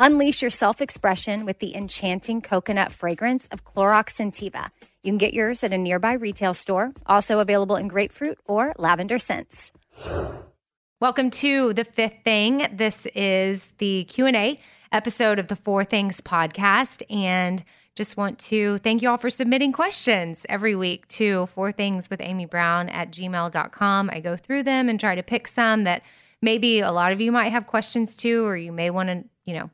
Unleash your self expression with the enchanting coconut fragrance of Clorox Scentiva. You can get yours at a nearby retail store, also available in grapefruit or lavender scents. Welcome to the fifth thing. This is the Q&A episode of the Four Things podcast and just want to thank you all for submitting questions every week to four things with Amy Brown at gmail.com. I go through them and try to pick some that maybe a lot of you might have questions to, or you may want to, you know,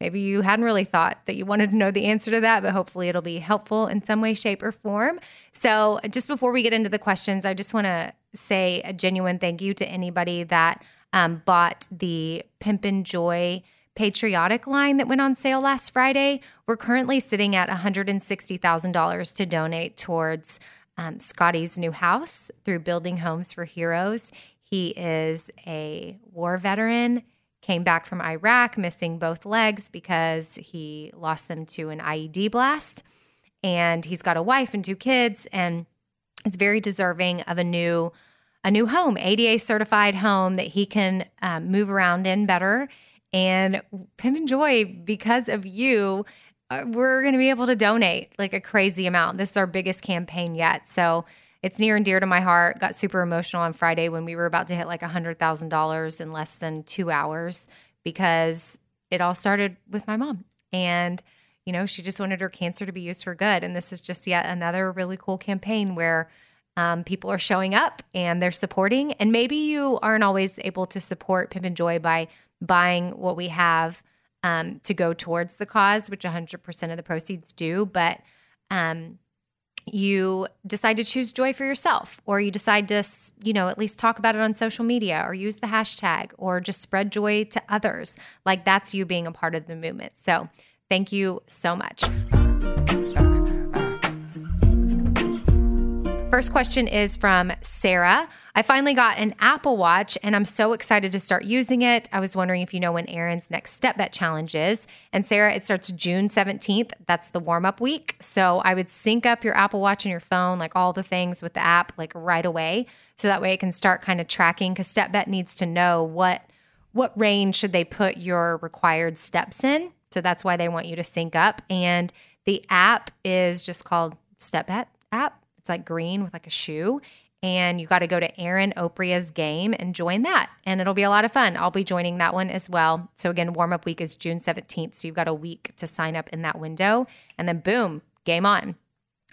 Maybe you hadn't really thought that you wanted to know the answer to that, but hopefully it'll be helpful in some way, shape, or form. So, just before we get into the questions, I just want to say a genuine thank you to anybody that um, bought the Pimpin' Joy patriotic line that went on sale last Friday. We're currently sitting at $160,000 to donate towards um, Scotty's new house through Building Homes for Heroes. He is a war veteran came back from Iraq missing both legs because he lost them to an IED blast. And he's got a wife and two kids and is very deserving of a new a new home, ADA certified home that he can um, move around in better. And Pimpin' Joy, because of you, uh, we're going to be able to donate like a crazy amount. This is our biggest campaign yet. So it's near and dear to my heart. Got super emotional on Friday when we were about to hit like $100,000 in less than two hours because it all started with my mom. And, you know, she just wanted her cancer to be used for good. And this is just yet another really cool campaign where um, people are showing up and they're supporting. And maybe you aren't always able to support Pimpin' Joy by buying what we have um, to go towards the cause, which 100% of the proceeds do. But, um, you decide to choose joy for yourself or you decide to you know at least talk about it on social media or use the hashtag or just spread joy to others. Like that's you being a part of the movement. So thank you so much First question is from Sarah. I finally got an Apple Watch and I'm so excited to start using it. I was wondering if you know when Erin's next step bet challenge is. And Sarah, it starts June 17th. That's the warm up week. So I would sync up your Apple Watch and your phone, like all the things with the app, like right away. So that way it can start kind of tracking because step bet needs to know what what range should they put your required steps in. So that's why they want you to sync up. And the app is just called Step Bet app. It's like green with like a shoe. And you got to go to Erin Oprea's game and join that. And it'll be a lot of fun. I'll be joining that one as well. So, again, warm up week is June 17th. So, you've got a week to sign up in that window. And then, boom, game on.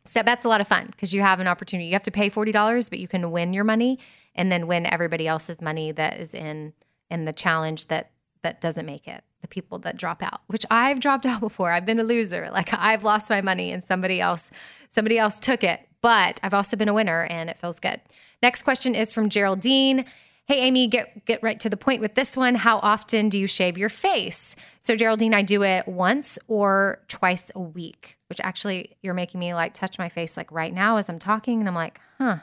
So, that's a lot of fun because you have an opportunity. You have to pay $40, but you can win your money and then win everybody else's money that is in in the challenge that that doesn't make it. The people that drop out, which I've dropped out before. I've been a loser. Like I've lost my money and somebody else somebody else took it. But I've also been a winner and it feels good. Next question is from Geraldine. Hey Amy, get get right to the point with this one. How often do you shave your face? So Geraldine, I do it once or twice a week, which actually you're making me like touch my face like right now as I'm talking and I'm like, "Huh.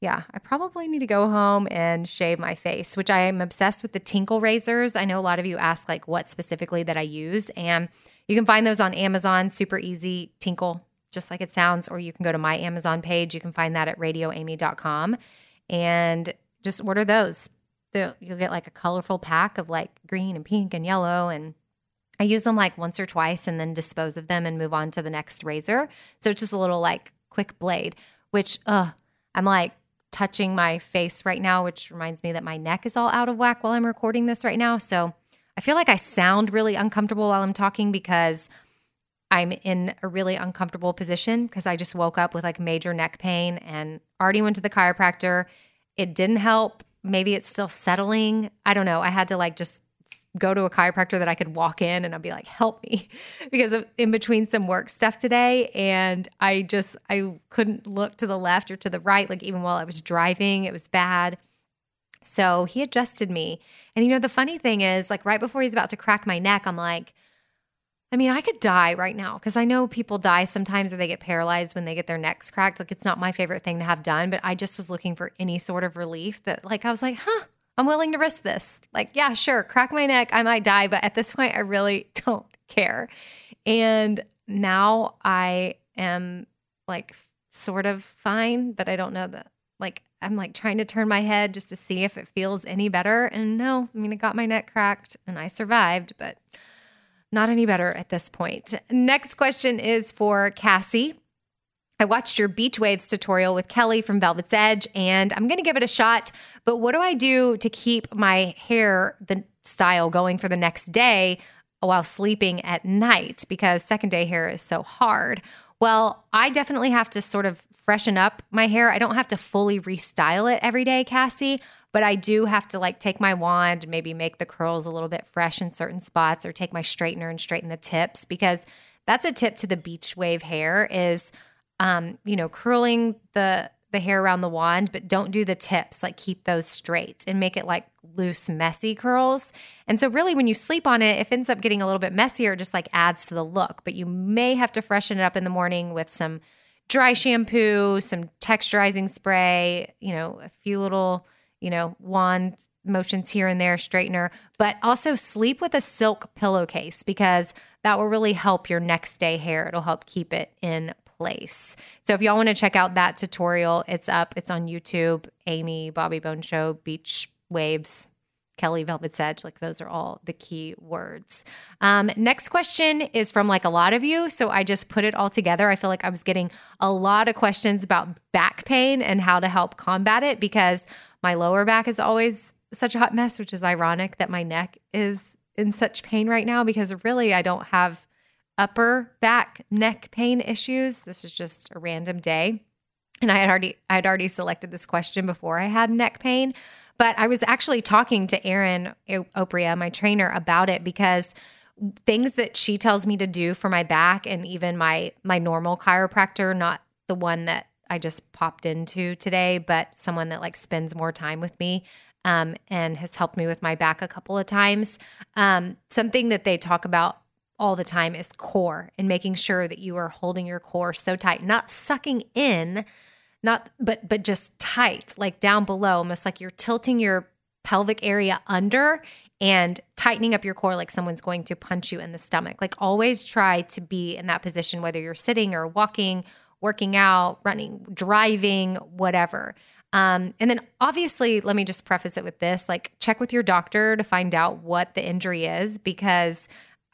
Yeah, I probably need to go home and shave my face, which I am obsessed with the Tinkle razors. I know a lot of you ask like what specifically that I use and you can find those on Amazon, super easy, Tinkle just like it sounds or you can go to my Amazon page. You can find that at radioamy.com and just order those. You'll get like a colorful pack of like green and pink and yellow. And I use them like once or twice and then dispose of them and move on to the next razor. So it's just a little like quick blade, which uh, I'm like touching my face right now, which reminds me that my neck is all out of whack while I'm recording this right now. So I feel like I sound really uncomfortable while I'm talking because I'm in a really uncomfortable position because I just woke up with like major neck pain and already went to the chiropractor it didn't help. Maybe it's still settling. I don't know. I had to like just go to a chiropractor that I could walk in and I'd be like, help me because of in between some work stuff today. And I just, I couldn't look to the left or to the right. Like even while I was driving, it was bad. So he adjusted me. And you know, the funny thing is, like right before he's about to crack my neck, I'm like, I mean, I could die right now because I know people die sometimes or they get paralyzed when they get their necks cracked. Like, it's not my favorite thing to have done, but I just was looking for any sort of relief that, like, I was like, huh, I'm willing to risk this. Like, yeah, sure, crack my neck, I might die, but at this point, I really don't care. And now I am like sort of fine, but I don't know that, like, I'm like trying to turn my head just to see if it feels any better. And no, I mean, it got my neck cracked and I survived, but not any better at this point. Next question is for Cassie. I watched your beach waves tutorial with Kelly from Velvet's Edge and I'm going to give it a shot. But what do I do to keep my hair the style going for the next day while sleeping at night because second day hair is so hard? Well, I definitely have to sort of freshen up my hair. I don't have to fully restyle it every day, Cassie, but I do have to like take my wand, maybe make the curls a little bit fresh in certain spots or take my straightener and straighten the tips because that's a tip to the beach wave hair is um, you know, curling the the hair around the wand, but don't do the tips. Like keep those straight and make it like loose, messy curls. And so really when you sleep on it, if it ends up getting a little bit messier, it just like adds to the look. But you may have to freshen it up in the morning with some dry shampoo, some texturizing spray, you know, a few little you know, wand motions here and there, straightener, but also sleep with a silk pillowcase because that will really help your next day hair. It'll help keep it in place. So if y'all want to check out that tutorial, it's up. It's on YouTube. Amy, Bobby Bones Show, Beach Waves, Kelly Velvet's Edge. Like those are all the key words. Um, next question is from like a lot of you. So I just put it all together. I feel like I was getting a lot of questions about back pain and how to help combat it because my lower back is always such a hot mess, which is ironic that my neck is in such pain right now because really I don't have upper back neck pain issues. This is just a random day. And I had already I had already selected this question before I had neck pain, but I was actually talking to Erin Oprea, my trainer, about it because things that she tells me to do for my back and even my my normal chiropractor, not the one that I just popped into today, but someone that like spends more time with me um, and has helped me with my back a couple of times. Um, something that they talk about all the time is core and making sure that you are holding your core so tight, not sucking in, not but but just tight, like down below, almost like you're tilting your pelvic area under and tightening up your core like someone's going to punch you in the stomach. Like always try to be in that position whether you're sitting or walking working out, running, driving, whatever. Um, and then obviously, let me just preface it with this like, check with your doctor to find out what the injury is because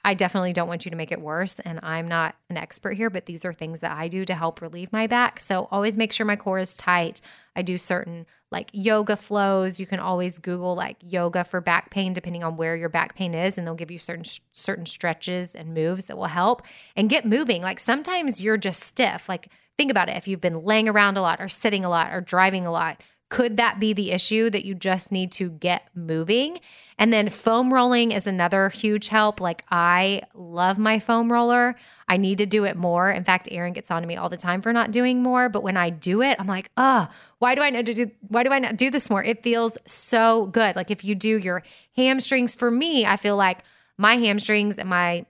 I definitely don't want you to make it worse. And I'm not an expert here, but these are things that I do to help relieve my back. So always make sure my core is tight. I do certain like yoga flows. You can always Google like yoga for back pain, depending on where your back pain is, and they'll give you certain certain stretches and moves that will help. And get moving. Like sometimes you're just stiff. Like think about it. If you've been laying around a lot, or sitting a lot, or driving a lot, could that be the issue that you just need to get moving? And then foam rolling is another huge help. Like I love my foam roller. I need to do it more. In fact, Erin gets on to me all the time for not doing more. But when I do it, I'm like, oh, why do I not do why do I not do this more? It feels so good. Like if you do your hamstrings, for me, I feel like my hamstrings and my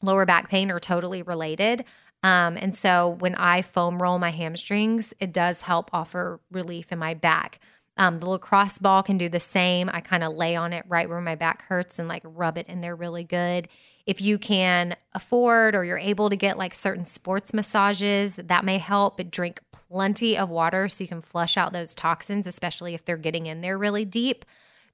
lower back pain are totally related. Um, and so when I foam roll my hamstrings, it does help offer relief in my back. Um, the lacrosse ball can do the same. I kind of lay on it right where my back hurts and like rub it in there really good. If you can afford or you're able to get like certain sports massages, that may help. But drink plenty of water so you can flush out those toxins, especially if they're getting in there really deep.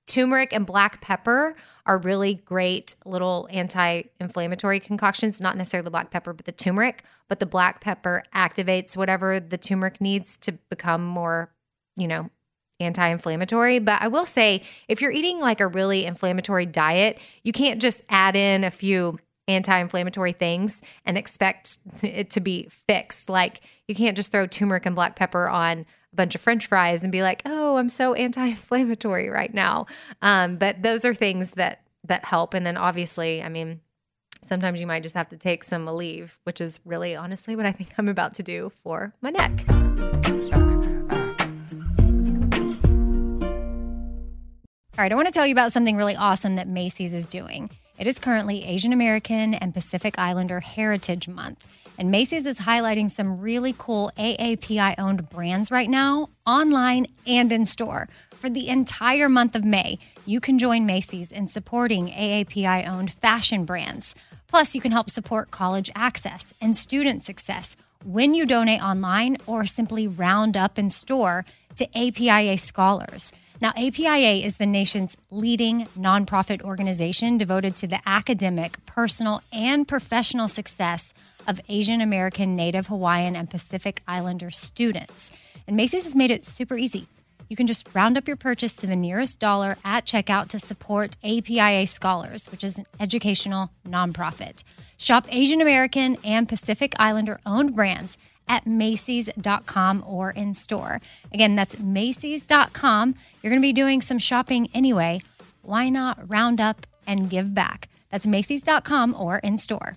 Turmeric and black pepper are really great little anti inflammatory concoctions, not necessarily the black pepper, but the turmeric. But the black pepper activates whatever the turmeric needs to become more, you know, anti inflammatory. But I will say, if you're eating like a really inflammatory diet, you can't just add in a few anti inflammatory things and expect it to be fixed. Like, you can't just throw turmeric and black pepper on a bunch of french fries and be like, oh, I'm so anti inflammatory right now. Um, but those are things that that help. And then obviously, I mean, sometimes you might just have to take some leave, which is really honestly what I think I'm about to do for my neck. All right, I want to tell you about something really awesome that Macy's is doing. It is currently Asian American and Pacific Islander Heritage Month. And Macy's is highlighting some really cool AAPI owned brands right now, online and in store. For the entire month of May, you can join Macy's in supporting AAPI owned fashion brands. Plus, you can help support college access and student success when you donate online or simply round up in store to APIA scholars. Now, APIA is the nation's leading nonprofit organization devoted to the academic, personal, and professional success of Asian American, Native Hawaiian, and Pacific Islander students. And Macy's has made it super easy. You can just round up your purchase to the nearest dollar at checkout to support APIA Scholars, which is an educational nonprofit. Shop Asian American and Pacific Islander owned brands at Macy's.com or in store. Again, that's Macy's.com. You're going to be doing some shopping anyway. Why not round up and give back? That's Macy's.com or in store.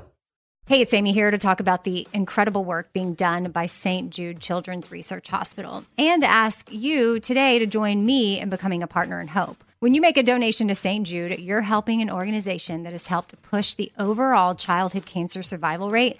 Hey, it's Amy here to talk about the incredible work being done by St. Jude Children's Research Hospital and ask you today to join me in becoming a partner in hope. When you make a donation to St. Jude, you're helping an organization that has helped push the overall childhood cancer survival rate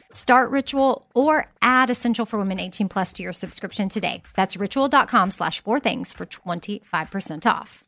Start Ritual or add Essential for Women 18 Plus to your subscription today. That's ritual.com slash four things for 25% off.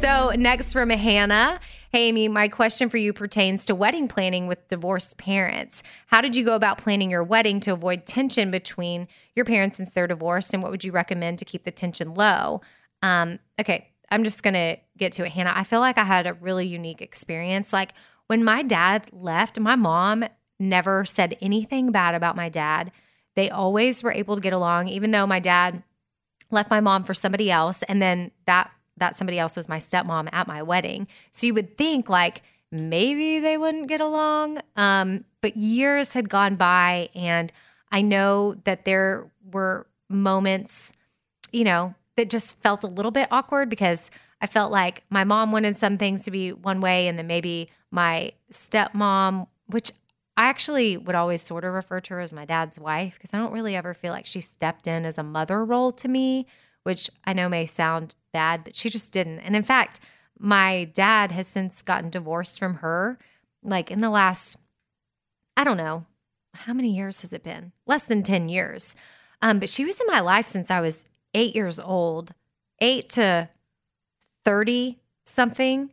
So, next from Hannah. Hey, Amy, my question for you pertains to wedding planning with divorced parents. How did you go about planning your wedding to avoid tension between your parents since they're divorced? And what would you recommend to keep the tension low? Um, okay, I'm just going to get to it, Hannah. I feel like I had a really unique experience. Like when my dad left, my mom never said anything bad about my dad. They always were able to get along, even though my dad left my mom for somebody else. And then that that somebody else was my stepmom at my wedding. So you would think like maybe they wouldn't get along. Um, but years had gone by, and I know that there were moments, you know, that just felt a little bit awkward because I felt like my mom wanted some things to be one way, and then maybe my stepmom, which I actually would always sort of refer to her as my dad's wife because I don't really ever feel like she stepped in as a mother role to me, which I know may sound bad, but she just didn't. And in fact, my dad has since gotten divorced from her, like in the last, I don't know, how many years has it been? Less than 10 years. Um, but she was in my life since I was eight years old, eight to 30 something.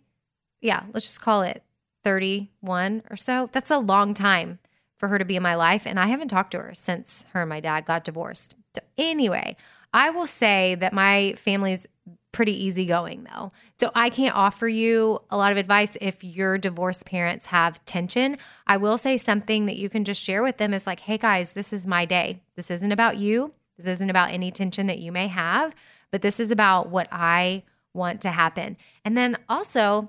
Yeah, let's just call it 31 or so. That's a long time for her to be in my life. And I haven't talked to her since her and my dad got divorced. So anyway, I will say that my family's pretty easygoing though. So I can't offer you a lot of advice if your divorced parents have tension. I will say something that you can just share with them is like, hey guys, this is my day. This isn't about you. This isn't about any tension that you may have, but this is about what I want to happen. And then also,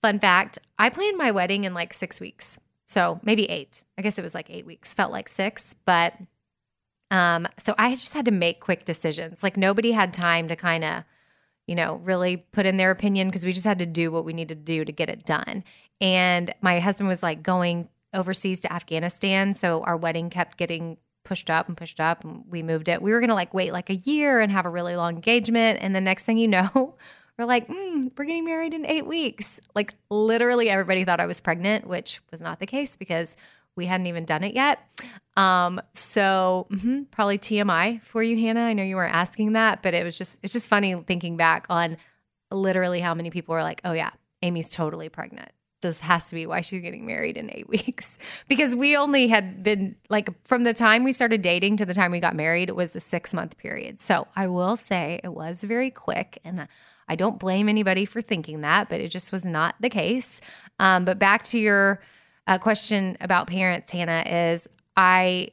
fun fact, I planned my wedding in like six weeks. So maybe eight. I guess it was like eight weeks, felt like six, but um, so I just had to make quick decisions. Like nobody had time to kind of, you know, really put in their opinion because we just had to do what we needed to do to get it done. And my husband was like going overseas to Afghanistan. So our wedding kept getting pushed up and pushed up and we moved it. We were going to like wait like a year and have a really long engagement. And the next thing you know, we're like, mm, we're getting married in eight weeks. Like literally everybody thought I was pregnant, which was not the case because we hadn't even done it yet. Um, so mm-hmm, probably TMI for you, Hannah. I know you weren't asking that, but it was just, it's just funny thinking back on literally how many people were like, oh yeah, Amy's totally pregnant this has to be why she's getting married in eight weeks because we only had been like from the time we started dating to the time we got married it was a six month period so i will say it was very quick and i don't blame anybody for thinking that but it just was not the case um, but back to your uh, question about parents hannah is i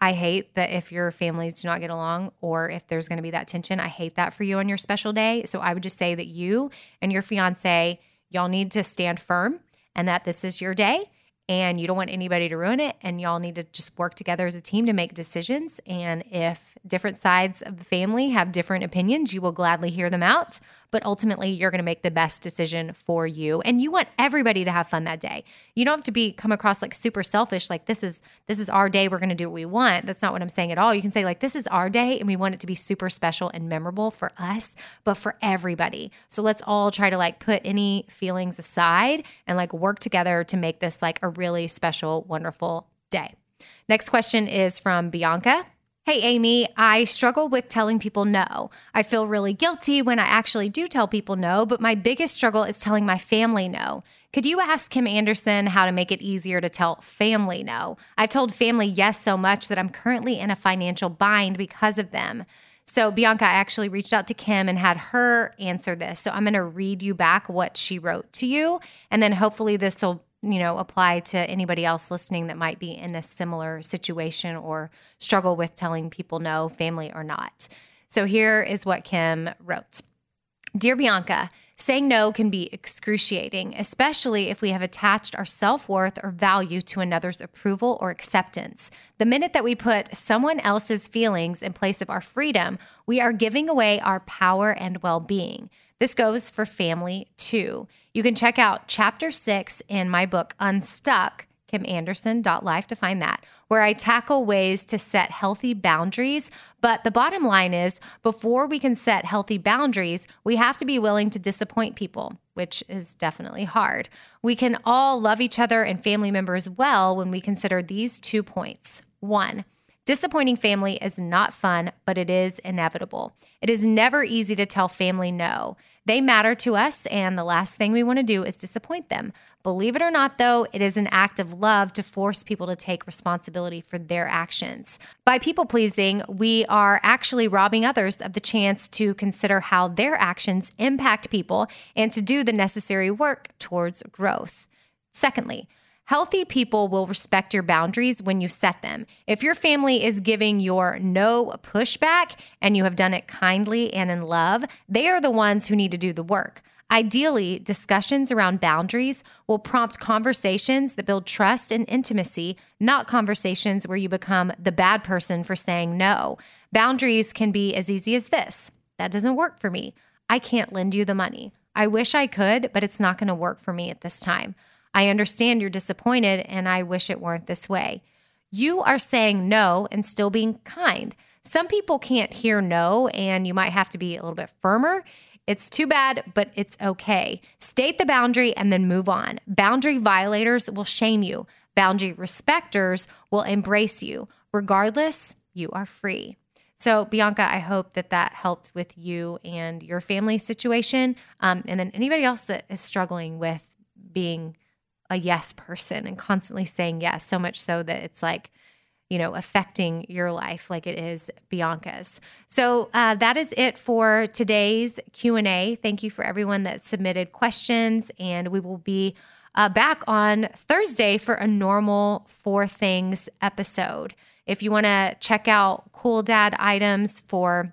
I hate that if your families do not get along or if there's going to be that tension. I hate that for you on your special day. So I would just say that you and your fiance y'all need to stand firm and that this is your day and you don't want anybody to ruin it and y'all need to just work together as a team to make decisions. And if different sides of the family have different opinions you will gladly hear them out. But ultimately you're going to make the best decision for you and you want everybody to have fun that day. You don't have to be come across like super selfish like this is this is our day we're going to do what we want. That's not what i'm saying at all. You can say like this is our day and we want it to be super special and memorable for us but for everybody. So let's all try to like put any feelings aside and like work together to make this like a really special, wonderful day. Next question is from Bianca. Hey, Amy, I struggle with telling people no. I feel really guilty when I actually do tell people no, but my biggest struggle is telling my family no. Could you ask Kim Anderson how to make it easier to tell family no? I've told family yes so much that I'm currently in a financial bind because of them. So, Bianca, I actually reached out to Kim and had her answer this. So, I'm going to read you back what she wrote to you. And then hopefully, this will you know apply to anybody else listening that might be in a similar situation or struggle with telling people no family or not. So here is what kim wrote. Dear bianca saying no can be excruciating especially if we have attached our self-worth or value to another's approval or acceptance. The minute that we put someone else's feelings in place of our freedom we are giving away our power and well-being. This goes for family too you can check out chapter six in my book, Unstuck, kimanderson.life to find that, where I tackle ways to set healthy boundaries. But the bottom line is before we can set healthy boundaries, we have to be willing to disappoint people, which is definitely hard. We can all love each other and family members well when we consider these two points. One, Disappointing family is not fun, but it is inevitable. It is never easy to tell family no. They matter to us, and the last thing we want to do is disappoint them. Believe it or not, though, it is an act of love to force people to take responsibility for their actions. By people pleasing, we are actually robbing others of the chance to consider how their actions impact people and to do the necessary work towards growth. Secondly, Healthy people will respect your boundaries when you set them. If your family is giving your no pushback and you have done it kindly and in love, they are the ones who need to do the work. Ideally, discussions around boundaries will prompt conversations that build trust and intimacy, not conversations where you become the bad person for saying no. Boundaries can be as easy as this that doesn't work for me. I can't lend you the money. I wish I could, but it's not going to work for me at this time. I understand you're disappointed and I wish it weren't this way. You are saying no and still being kind. Some people can't hear no, and you might have to be a little bit firmer. It's too bad, but it's okay. State the boundary and then move on. Boundary violators will shame you, boundary respecters will embrace you. Regardless, you are free. So, Bianca, I hope that that helped with you and your family situation. Um, and then anybody else that is struggling with being a yes person and constantly saying yes, so much so that it's like, you know, affecting your life like it is Bianca's. So uh, that is it for today's Q and A. Thank you for everyone that submitted questions, and we will be uh, back on Thursday for a normal Four Things episode. If you want to check out cool dad items for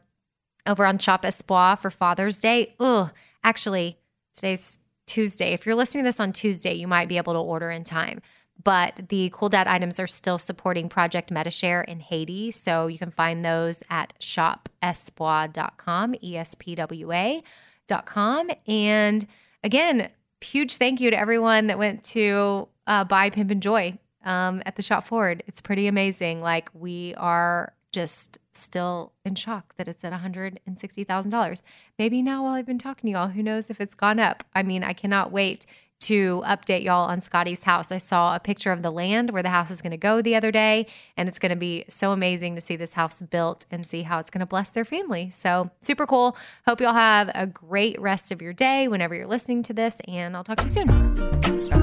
over on Shop Espwa for Father's Day, ugh, actually today's Tuesday. If you're listening to this on Tuesday, you might be able to order in time. But the Cool Dad items are still supporting Project Medi-Share in Haiti. So you can find those at shopespwa.com, E S P W A.com. And again, huge thank you to everyone that went to uh, buy Pimpin' Joy um, at the Shop Forward. It's pretty amazing. Like, we are just still in shock that it's at $160,000. Maybe now while I've been talking to y'all, who knows if it's gone up. I mean, I cannot wait to update y'all on Scotty's house. I saw a picture of the land where the house is going to go the other day, and it's going to be so amazing to see this house built and see how it's going to bless their family. So, super cool. Hope y'all have a great rest of your day whenever you're listening to this, and I'll talk to you soon.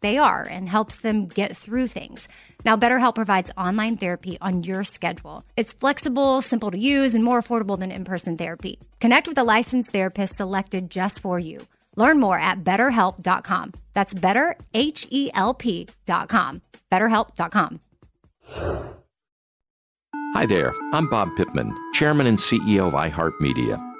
they are and helps them get through things. Now, BetterHelp provides online therapy on your schedule. It's flexible, simple to use, and more affordable than in person therapy. Connect with a licensed therapist selected just for you. Learn more at betterhelp.com. That's betterhelp.com. BetterHelp.com. Hi there, I'm Bob Pittman, Chairman and CEO of iHeartMedia.